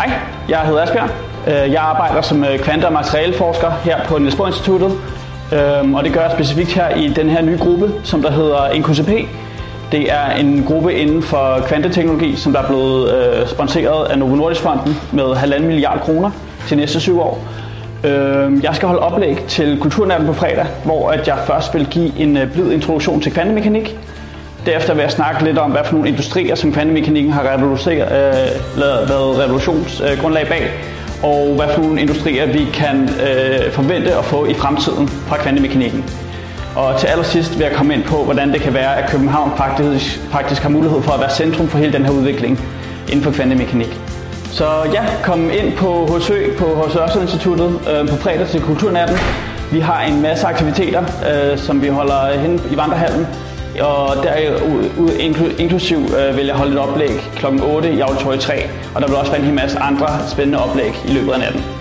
Hej, jeg hedder Asbjørn. Øh, jeg arbejder som øh, kvante- og materialeforsker her på Niels Bohr Instituttet. Øhm, og det gør jeg specifikt her i den her nye gruppe, som der hedder NKCP. Det er en gruppe inden for kvanteteknologi, som der er blevet øh, sponsoreret af Novo Nordisk Fonden med 1,5 milliard kroner til næste syv år. Øhm, jeg skal holde oplæg til Kulturnatten på fredag, hvor at jeg først vil give en blid introduktion til kvantemekanik, Derefter vil jeg snakke lidt om, hvad for nogle industrier, som kvantemekanikken har revolutioneret, øh, været revolutionsgrundlag øh, bag, og hvad for nogle industrier vi kan øh, forvente at få i fremtiden fra kvantemekanikken. Og til allersidst vil jeg komme ind på, hvordan det kan være, at København faktisk, faktisk har mulighed for at være centrum for hele den her udvikling inden for kvantemekanik. Så ja, kom ind på HSØ på H.C. Ørsted Instituttet øh, på fredag til Kulturnatten. Vi har en masse aktiviteter, øh, som vi holder hen i Vandrehallen. Og der inklusiv øh, vil jeg holde et oplæg kl. 8 i Auditoriet 3, og der vil også være en hel masse andre spændende oplæg i løbet af natten.